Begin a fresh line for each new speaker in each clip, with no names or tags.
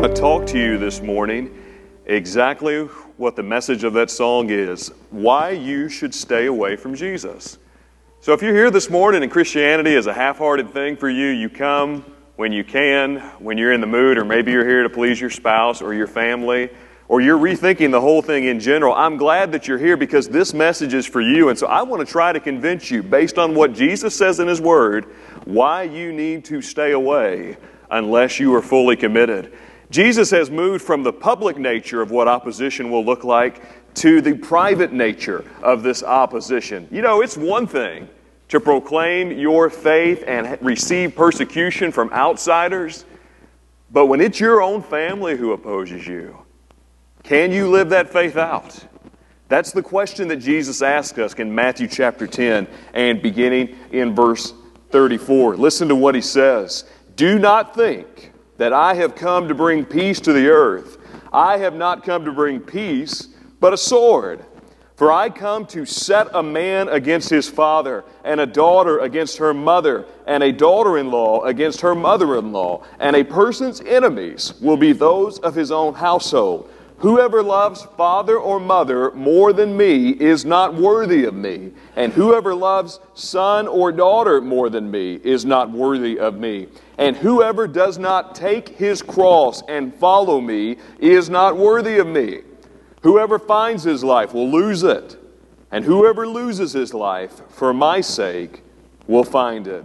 want to talk to you this morning exactly what the message of that song is why you should stay away from Jesus. So, if you're here this morning and Christianity is a half hearted thing for you, you come when you can, when you're in the mood, or maybe you're here to please your spouse or your family, or you're rethinking the whole thing in general, I'm glad that you're here because this message is for you. And so I want to try to convince you, based on what Jesus says in His Word, why you need to stay away unless you are fully committed. Jesus has moved from the public nature of what opposition will look like to the private nature of this opposition. You know, it's one thing to proclaim your faith and receive persecution from outsiders, but when it's your own family who opposes you, can you live that faith out? That's the question that Jesus asked us in Matthew chapter 10 and beginning in verse 34. Listen to what he says. Do not think that I have come to bring peace to the earth. I have not come to bring peace, but a sword. For I come to set a man against his father, and a daughter against her mother, and a daughter in law against her mother in law, and a person's enemies will be those of his own household. Whoever loves father or mother more than me is not worthy of me, and whoever loves son or daughter more than me is not worthy of me. And whoever does not take his cross and follow me is not worthy of me. Whoever finds his life will lose it, and whoever loses his life for my sake will find it.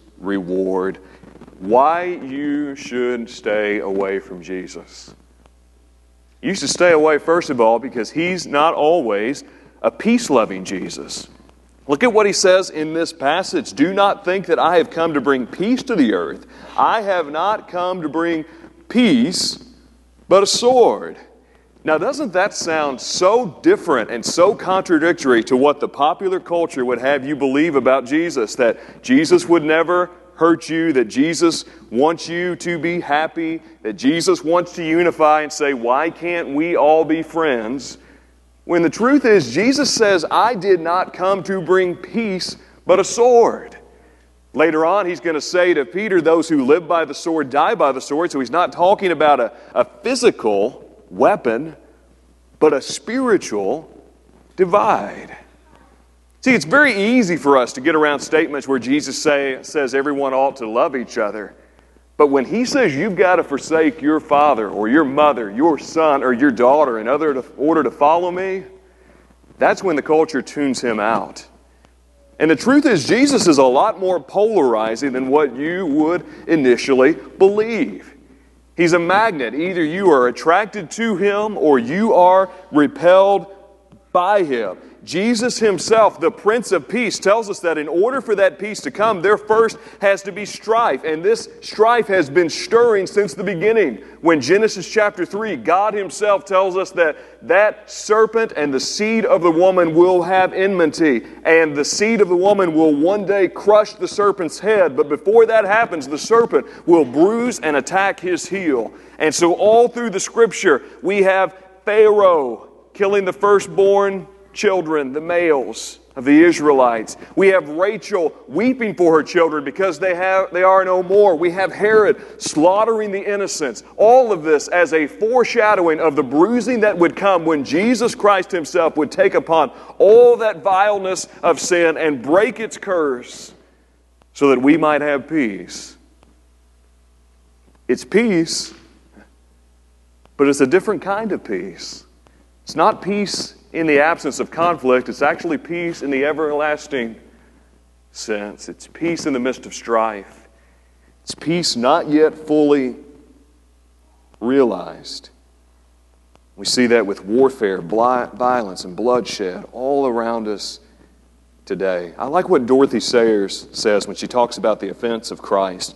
reward. Why you should stay away from Jesus. You should stay away, first of all, because he's not always a peace loving Jesus. Look at what he says in this passage. Do not think that I have come to bring peace to the earth. I have not come to bring peace, but a sword. Now, doesn't that sound so different and so contradictory to what the popular culture would have you believe about Jesus? That Jesus would never hurt you, that Jesus wants you to be happy, that Jesus wants to unify and say, Why can't we all be friends? When the truth is, Jesus says, I did not come to bring peace, but a sword. Later on, he's going to say to Peter, Those who live by the sword die by the sword. So he's not talking about a, a physical weapon, but a spiritual divide. See, it's very easy for us to get around statements where Jesus say, says everyone ought to love each other. But when he says you've got to forsake your father or your mother, your son or your daughter in order to, order to follow me, that's when the culture tunes him out. And the truth is, Jesus is a lot more polarizing than what you would initially believe. He's a magnet. Either you are attracted to him or you are repelled by him. Jesus himself, the Prince of Peace, tells us that in order for that peace to come, there first has to be strife. And this strife has been stirring since the beginning. When Genesis chapter 3, God himself tells us that that serpent and the seed of the woman will have enmity, and the seed of the woman will one day crush the serpent's head. But before that happens, the serpent will bruise and attack his heel. And so, all through the scripture, we have Pharaoh killing the firstborn children, the males of the Israelites. We have Rachel weeping for her children because they, have, they are no more. We have Herod slaughtering the innocents. All of this as a foreshadowing of the bruising that would come when Jesus Christ Himself would take upon all that vileness of sin and break its curse so that we might have peace. It's peace, but it's a different kind of peace. It's not peace in the absence of conflict, it's actually peace in the everlasting sense. It's peace in the midst of strife. It's peace not yet fully realized. We see that with warfare, violence, and bloodshed all around us today. I like what Dorothy Sayers says when she talks about the offense of Christ.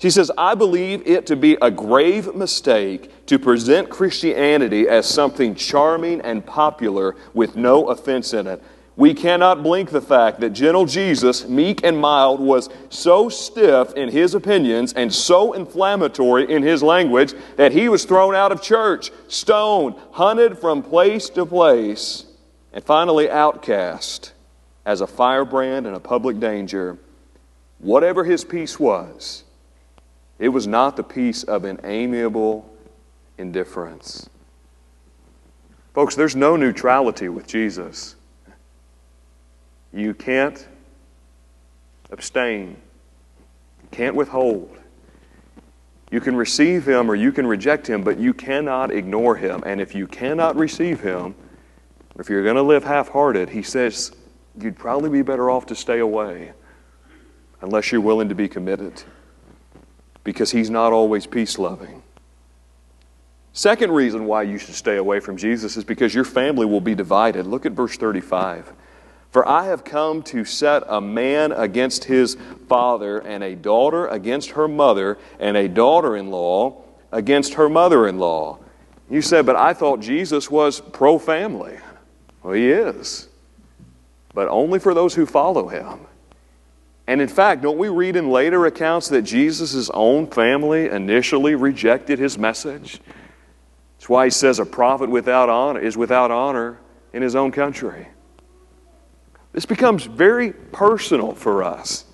She says, I believe it to be a grave mistake to present Christianity as something charming and popular with no offense in it. We cannot blink the fact that gentle Jesus, meek and mild, was so stiff in his opinions and so inflammatory in his language that he was thrown out of church, stoned, hunted from place to place, and finally outcast as a firebrand and a public danger. Whatever his peace was, it was not the peace of an amiable indifference. Folks, there's no neutrality with Jesus. You can't abstain, you can't withhold. You can receive him or you can reject him, but you cannot ignore him. And if you cannot receive him, if you're going to live half hearted, he says you'd probably be better off to stay away unless you're willing to be committed because he's not always peace loving. Second reason why you should stay away from Jesus is because your family will be divided. Look at verse 35. For I have come to set a man against his father, and a daughter against her mother, and a daughter in law against her mother in law. You said, but I thought Jesus was pro family. Well, he is, but only for those who follow him. And in fact, don't we read in later accounts that Jesus' own family initially rejected his message? That's why he says a prophet without honor is without honor in his own country. This becomes very personal for us.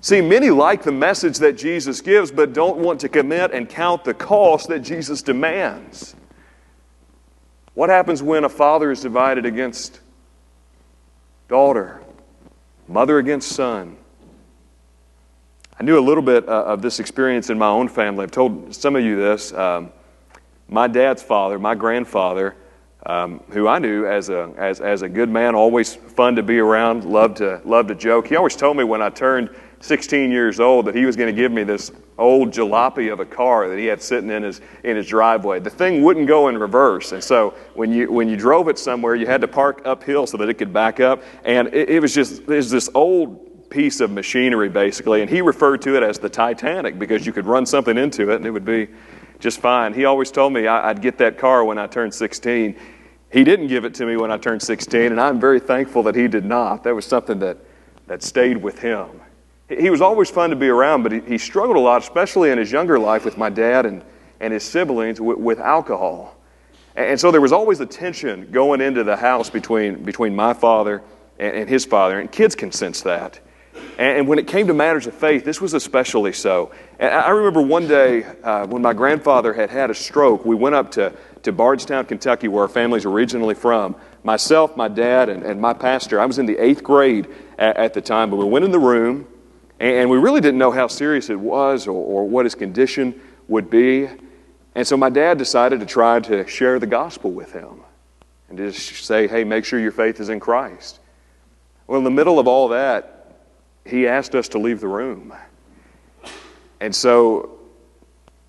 See, many like the message that Jesus gives, but don't want to commit and count the cost that Jesus demands. What happens when a father is divided against daughter, mother against son? I knew a little bit uh, of this experience in my own family. I've told some of you this. Um, my dad's father, my grandfather, um, who I knew as a, as, as a good man, always fun to be around, loved to, loved to joke. He always told me when I turned 16 years old that he was going to give me this old jalopy of a car that he had sitting in his, in his driveway. The thing wouldn't go in reverse. And so when you, when you drove it somewhere, you had to park uphill so that it could back up. And it, it was just, it was this old piece of machinery, basically. And he referred to it as the Titanic because you could run something into it and it would be just fine. He always told me I'd get that car when I turned 16. He didn't give it to me when I turned 16, and I'm very thankful that he did not. That was something that, that stayed with him. He was always fun to be around, but he, struggled a lot, especially in his younger life with my dad and, and his siblings, with, with alcohol. And so there was always a tension going into the house between, between my father and, and his father, and kids can sense that. And when it came to matters of faith, this was especially so. And I remember one day uh, when my grandfather had had a stroke, we went up to, to Bardstown, Kentucky, where our family's originally from. Myself, my dad, and, and my pastor. I was in the eighth grade at, at the time, but we went in the room, and we really didn't know how serious it was or, or what his condition would be. And so my dad decided to try to share the gospel with him and just say, hey, make sure your faith is in Christ. Well, in the middle of all that, he asked us to leave the room. And so,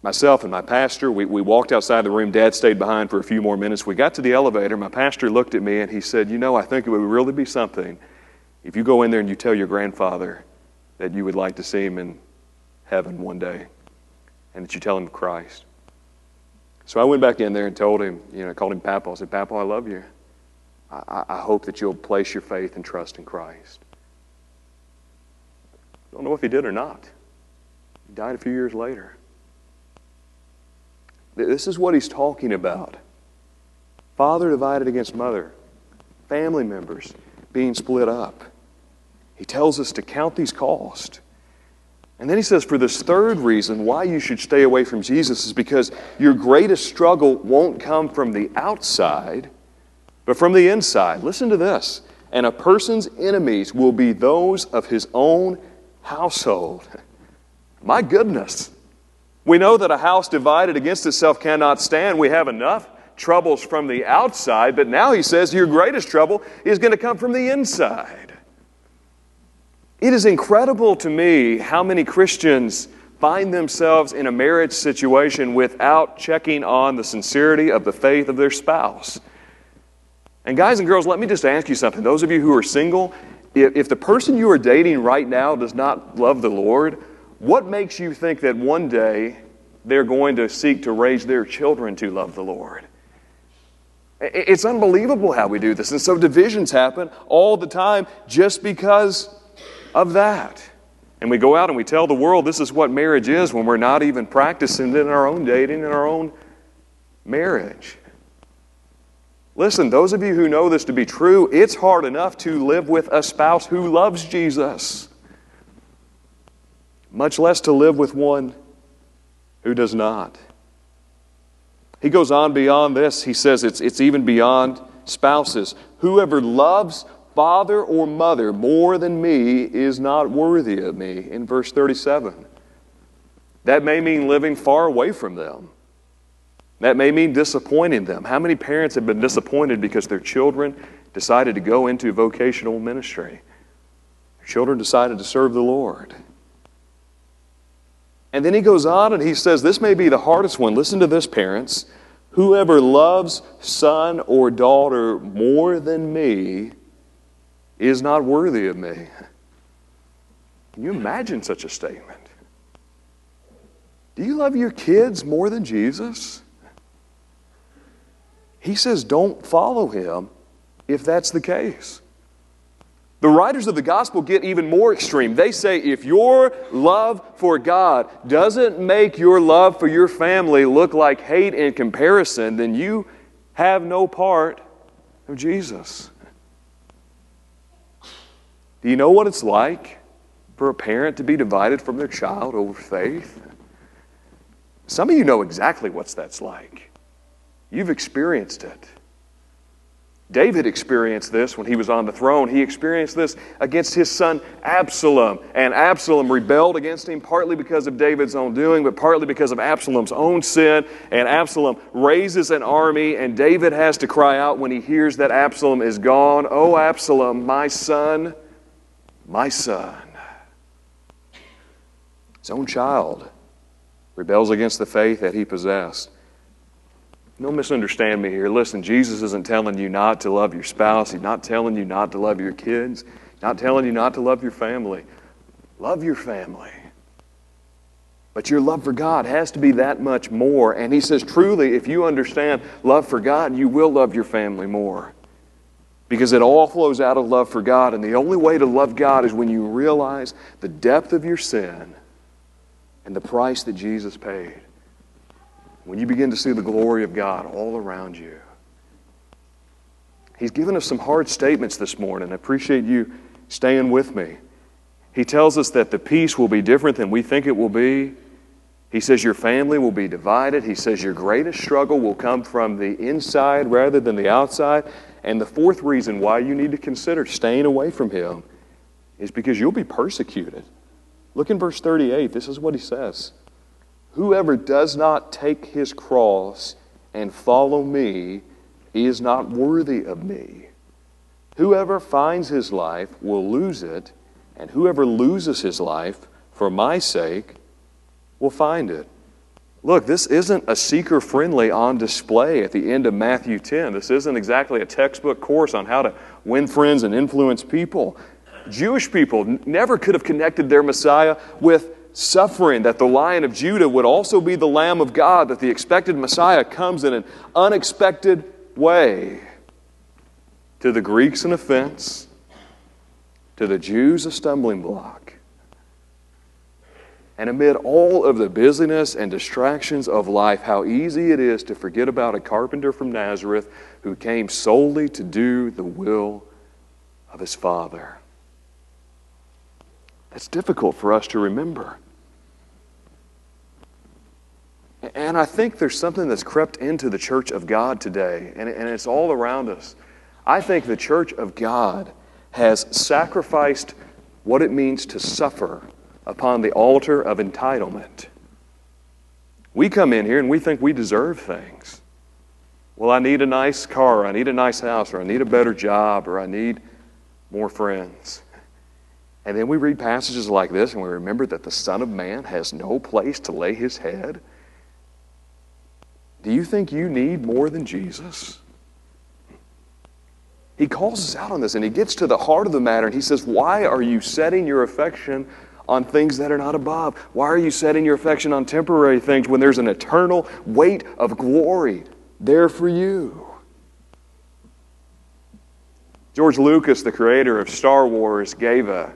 myself and my pastor, we, we walked outside the room. Dad stayed behind for a few more minutes. We got to the elevator. My pastor looked at me and he said, You know, I think it would really be something if you go in there and you tell your grandfather that you would like to see him in heaven one day and that you tell him Christ. So I went back in there and told him, you know, I called him Papa. I said, Papa, I love you. I, I hope that you'll place your faith and trust in Christ. Don't know if he did or not. He died a few years later. This is what he's talking about. Father divided against mother, family members being split up. He tells us to count these costs. And then he says, for this third reason why you should stay away from Jesus is because your greatest struggle won't come from the outside, but from the inside. Listen to this. And a person's enemies will be those of his own household. My goodness. We know that a house divided against itself cannot stand. We have enough troubles from the outside, but now he says your greatest trouble is going to come from the inside. It is incredible to me how many Christians find themselves in a marriage situation without checking on the sincerity of the faith of their spouse. And, guys and girls, let me just ask you something. Those of you who are single, if, if the person you are dating right now does not love the Lord, what makes you think that one day they're going to seek to raise their children to love the Lord? It's unbelievable how we do this. And so divisions happen all the time just because of that. And we go out and we tell the world this is what marriage is when we're not even practicing it in our own dating, in our own marriage. Listen, those of you who know this to be true, it's hard enough to live with a spouse who loves Jesus, much less to live with one who does not. He goes on beyond this. He says it's, it's even beyond spouses. Whoever loves father or mother more than me is not worthy of me, in verse 37. That may mean living far away from them. That may mean disappointing them. How many parents have been disappointed because their children decided to go into vocational ministry? Their children decided to serve the Lord. And then he goes on and he says, This may be the hardest one. Listen to this, parents. Whoever loves son or daughter more than me is not worthy of me. Can you imagine such a statement? Do you love your kids more than Jesus? He says, don't follow him if that's the case. The writers of the gospel get even more extreme. They say if your love for God doesn't make your love for your family look like hate in comparison, then you have no part of Jesus. Do you know what it's like for a parent to be divided from their child over faith? Some of you know exactly what that's like. You've experienced it. David experienced this when he was on the throne. He experienced this against his son Absalom. And Absalom rebelled against him partly because of David's own doing, but partly because of Absalom's own sin. And Absalom raises an army, and David has to cry out when he hears that Absalom is gone Oh, Absalom, my son, my son. His own child rebels against the faith that he possessed. Don't misunderstand me here. Listen, Jesus isn't telling you not to love your spouse. He's not telling you not to love your kids. He's not telling you not to love your family. Love your family. But your love for God has to be that much more. And he says, truly, if you understand love for God, you will love your family more. Because it all flows out of love for God. And the only way to love God is when you realize the depth of your sin and the price that Jesus paid when you begin to see the glory of God all around you. He's given us some hard statements this morning. I appreciate you staying with me. He tells us that the peace will be different than we think it will be. He says your family will be divided. He says your greatest struggle will come from the inside rather than the outside. And the fourth reason why you need to consider staying away from him is because you'll be persecuted. Look in verse 38. This is what he says. Whoever does not take his cross and follow me is not worthy of me. Whoever finds his life will lose it, and whoever loses his life for my sake will find it. Look, this isn't a seeker friendly on display at the end of Matthew 10. This isn't exactly a textbook course on how to win friends and influence people. Jewish people never could have connected their Messiah with suffering, that the Lion of Judah would also be the Lamb of God, that the expected Messiah comes in an unexpected way. To the Greeks, an offense, to the Jews, a stumbling block. And amid all of the busyness and distractions of life, how easy it is to forget about a carpenter from Nazareth who came solely to do the will of his Father. That's difficult for us to remember. And I think there's something that's crept into the church of God today, and, it's all around us. I think the church of God has sacrificed what it means to suffer upon the altar of entitlement. We come in here and we think we deserve things. Well, I need a nice car, or I need a nice house, or I need a better job, or I need more friends. And then we read passages like this and we remember that the Son of Man has no place to lay his head. Do you think you need more than Jesus? He calls us out on this and he gets to the heart of the matter and he says, Why are you setting your affection on things that are not above? Why are you setting your affection on temporary things when there's an eternal weight of glory there for you? George Lucas, the creator of Star Wars, gave a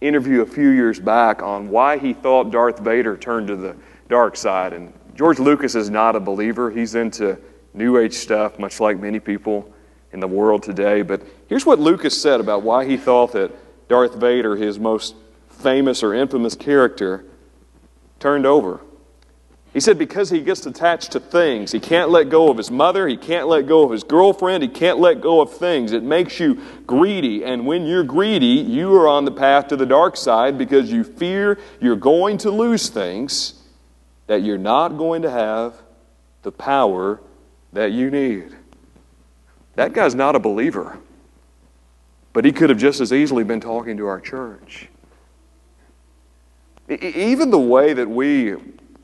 interview a few years back on why he thought Darth Vader turned to the dark side. And George Lucas is not a believer. He's into New Age stuff, much like many people in the world today. But here's what Lucas said about why he thought that Darth Vader, his most famous or infamous character, turned over. He said because he gets attached to things. He can't let go of his mother. He can't let go of his girlfriend. He can't let go of things. It makes you greedy. And when you're greedy, you are on the path to the dark side because you fear you're going to lose things that you're not going to have the power that you need. That guy's not a believer. But he could have just as easily been talking to our church. Even the way that we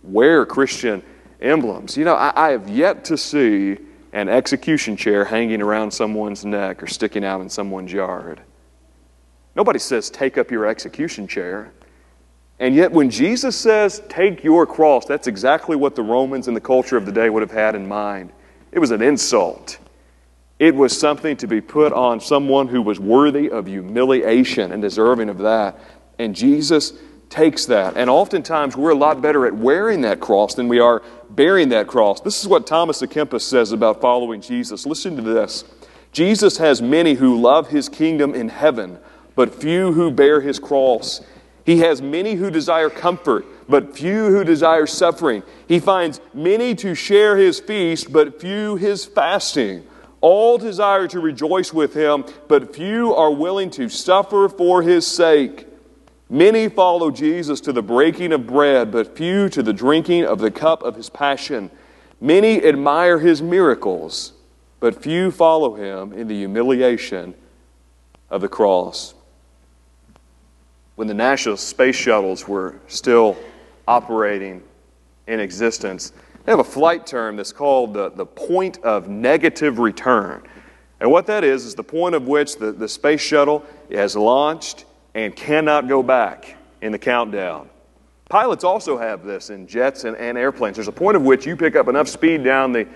wear Christian emblems. You know, I, I, have yet to see an execution chair hanging around someone's neck or sticking out in someone's yard. Nobody says, take up your execution chair. And yet, when Jesus says, take your cross, that's exactly what the Romans and the culture of the day would have had in mind. It was an insult. It was something to be put on someone who was worthy of humiliation and deserving of that. And Jesus takes that. And oftentimes we're a lot better at wearing that cross than we are bearing that cross. This is what Thomas à Kempis says about following Jesus. Listen to this. Jesus has many who love his kingdom in heaven, but few who bear his cross. He has many who desire comfort, but few who desire suffering. He finds many to share his feast, but few his fasting. All desire to rejoice with him, but few are willing to suffer for his sake. Many follow Jesus to the breaking of bread, but few to the drinking of the cup of his passion. Many admire his miracles, but few follow him in the humiliation of the cross. When the national space shuttles were still operating in existence, they have a flight term that's called the, the point of negative return. And what that is, is the point of which the, the space shuttle has launched and cannot go back in the countdown. Pilots also have this in jets and, and airplanes. There's a point of which you pick up enough speed down the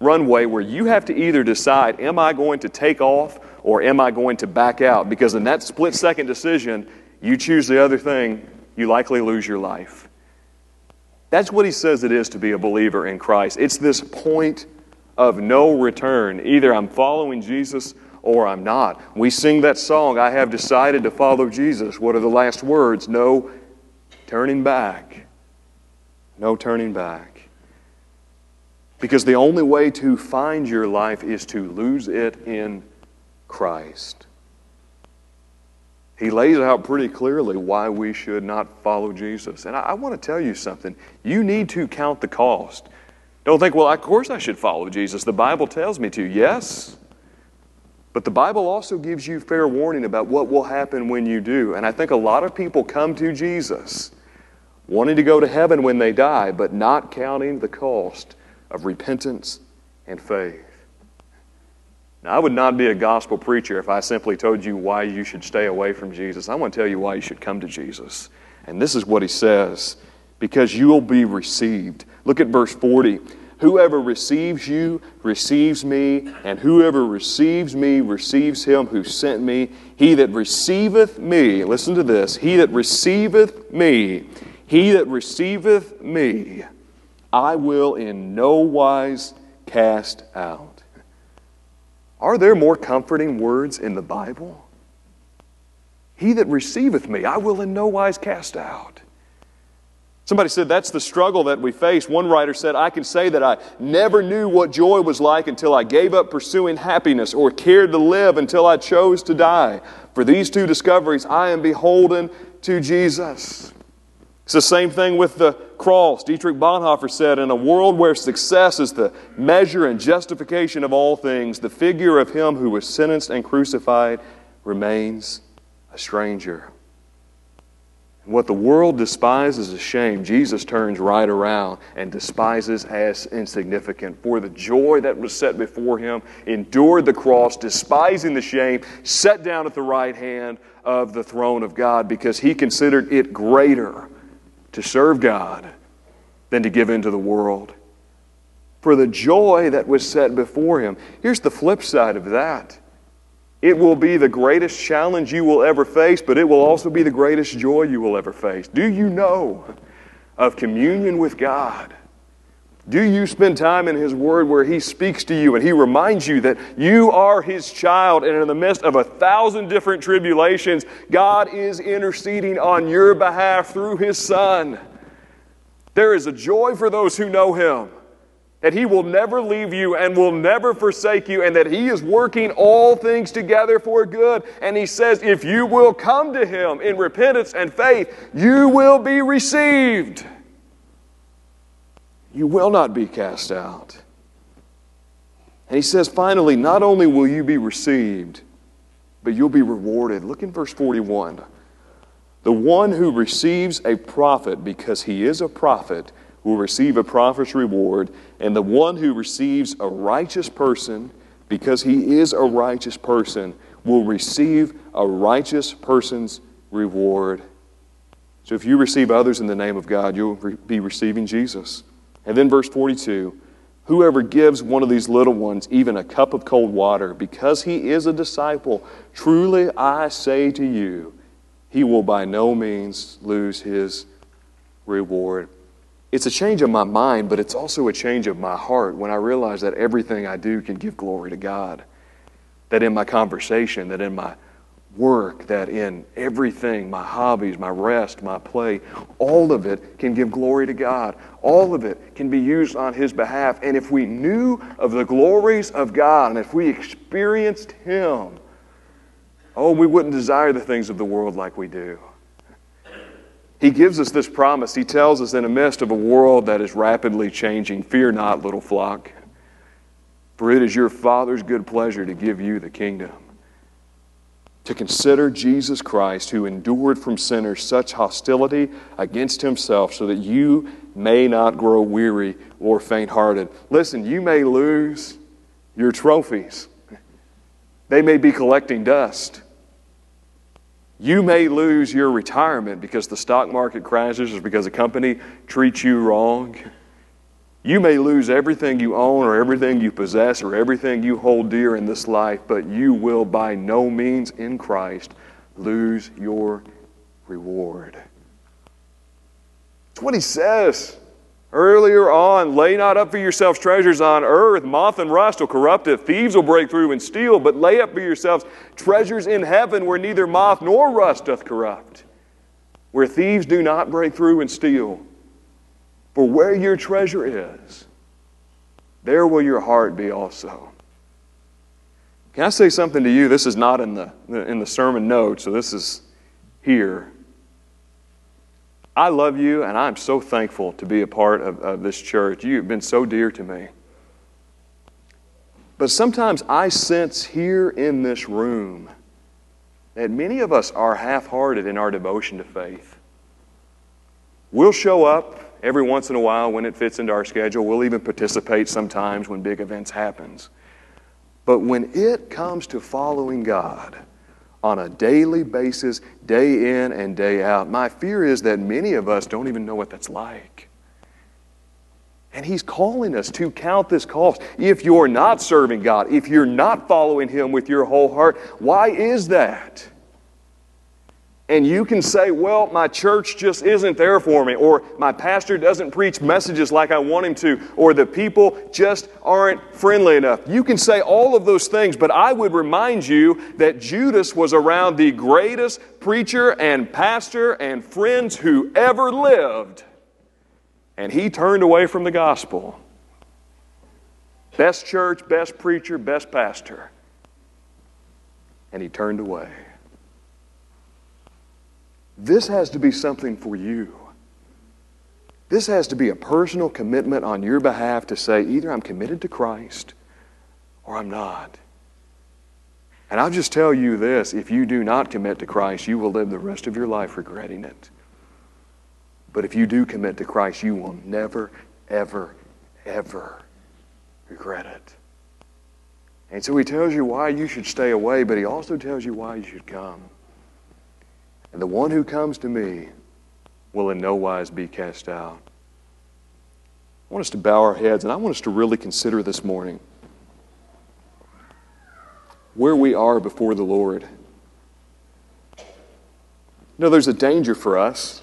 runway where you have to either decide, am I going to take off or am I going to back out? Because in that split second decision, you choose the other thing, you likely lose your life. That's what he says it is to be a believer in Christ. It's this point of no return. Either I'm following Jesus or I'm not. We sing that song, I have decided to follow Jesus. What are the last words? No turning back. No turning back. Because the only way to find your life is to lose it in Christ. He lays out pretty clearly why we should not follow Jesus. And I, I want to tell you something. You need to count the cost. Don't think, well, of course I should follow Jesus. The Bible tells me to. Yes, but the Bible also gives you fair warning about what will happen when you do. And I think a lot of people come to Jesus wanting to go to heaven when they die, but not counting the cost of repentance and faith. Now, I would not be a gospel preacher if I simply told you why you should stay away from Jesus. I want to tell you why you should come to Jesus. And this is what he says because you will be received. Look at verse 40. Whoever receives you receives me, and whoever receives me receives him who sent me. He that receiveth me, listen to this, he that receiveth me, he that receiveth me, I will in no wise cast out. Are there more comforting words in the Bible? He that receiveth me, I will in no wise cast out. Somebody said that's the struggle that we face. One writer said, I can say that I never knew what joy was like until I gave up pursuing happiness or cared to live until I chose to die. For these two discoveries, I am beholden to Jesus. It's the same thing with the cross. Dietrich Bonhoeffer said, In a world where success is the measure and justification of all things, the figure of him who was sentenced and crucified remains a stranger. What the world despises as shame, Jesus turns right around and despises as insignificant. For the joy that was set before him, endured the cross, despising the shame, sat down at the right hand of the throne of God because he considered it greater to serve God than to give into the world. For the joy that was set before him. Here's the flip side of that it will be the greatest challenge you will ever face, but it will also be the greatest joy you will ever face. Do you know of communion with God? Do you spend time in His Word where He speaks to you and He reminds you that you are His child, and in the midst of a thousand different tribulations, God is interceding on your behalf through His Son? There is a joy for those who know Him that He will never leave you and will never forsake you, and that He is working all things together for good. And He says, if you will come to Him in repentance and faith, you will be received. You will not be cast out. And He says, finally, not only will you be received, but you'll be rewarded. Look in verse 41. The one who receives a prophet because he is a prophet will receive a prophet's reward, and the one who receives a righteous person, because he is a righteous person, will receive a righteous person's reward. So if you receive others in the name of God, you'll be receiving Jesus. And then verse 42 Whoever gives one of these little ones even a cup of cold water, because he is a disciple, truly I say to you, he will by no means lose his reward it's a change of my mind, but it's also a change of my heart when I realize that everything I do can give glory to God. That in my conversation, that in my work, that in everything, my hobbies, my rest, my play, all of it can give glory to God. All of it can be used on His behalf. And if we knew of the glories of God and if we experienced Him, oh, we wouldn't desire the things of the world like we do. He gives us this promise. He tells us in the midst of a world that is rapidly changing, fear not, little flock, for it is your Father's good pleasure to give you the kingdom. To consider Jesus Christ, who endured from sinners such hostility against himself, so that you may not grow weary or faint hearted. Listen, you may lose your trophies, they may be collecting dust. You may lose your retirement because the stock market crashes or because a company treats you wrong. You may lose everything you own or everything you possess or everything you hold dear in this life, but you will by no means in Christ lose your reward. That's what he says. Earlier on, lay not up for yourselves treasures on earth. Moth and rust will corrupt it. Thieves will break through and steal. But lay up for yourselves treasures in heaven where neither moth nor rust doth corrupt, where thieves do not break through and steal. For where your treasure is, there will your heart be also. Can I say something to you? This is not in the, in the sermon notes, so this is here. I love you, and I'm so thankful to be a part of, of this church. You've been so dear to me. But sometimes I sense here in this room that many of us are half hearted in our devotion to faith. We'll show up every once in a while when it fits into our schedule. We'll even participate sometimes when big events happens. But when it comes to following God, on a daily basis, day in and day out. My fear is that many of us don't even know what that's like. And He's calling us to count this cost. If you're not serving God, if you're not following Him with your whole heart, why is that? And you can say, well, my church just isn't there for me, or my pastor doesn't preach messages like I want him to, or the people just aren't friendly enough. You can say all of those things, but I would remind you that Judas was around the greatest preacher and pastor and friends who ever lived, and he turned away from the gospel. Best church, best preacher, best pastor. And he turned away. This has to be something for you. This has to be a personal commitment on your behalf to say, either I'm committed to Christ or I'm not. And I'll just tell you this if you do not commit to Christ, you will live the rest of your life regretting it. But if you do commit to Christ, you will never, ever, ever regret it. And so he tells you why you should stay away, but he also tells you why you should come. And the one who comes to me will in no wise be cast out. I want us to bow our heads and I want us to really consider this morning where we are before the Lord. You know, there's a danger for us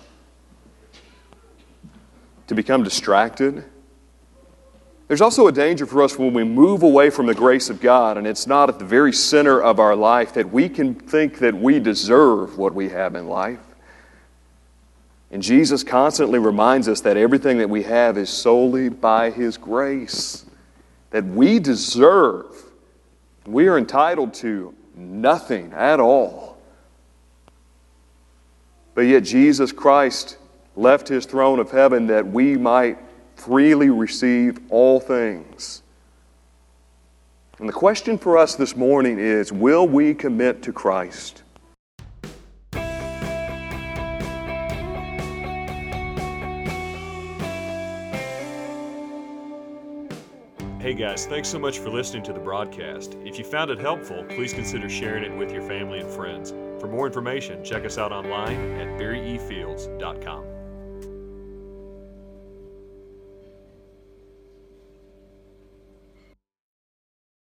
to become distracted. There's also a danger for us when we move away from the grace of God and it's not at the very center of our life that we can think that we deserve what we have in life. And Jesus constantly reminds us that everything that we have is solely by His grace, that we deserve, we are entitled to nothing at all. But yet, Jesus Christ left His throne of heaven that we might freely receive all things. And the question for us this morning is will we commit to Christ?
Hey guys, thanks so much for listening to the broadcast. If you found it helpful, please consider sharing it with your family and friends. For more information, check us out online at barryefields.com.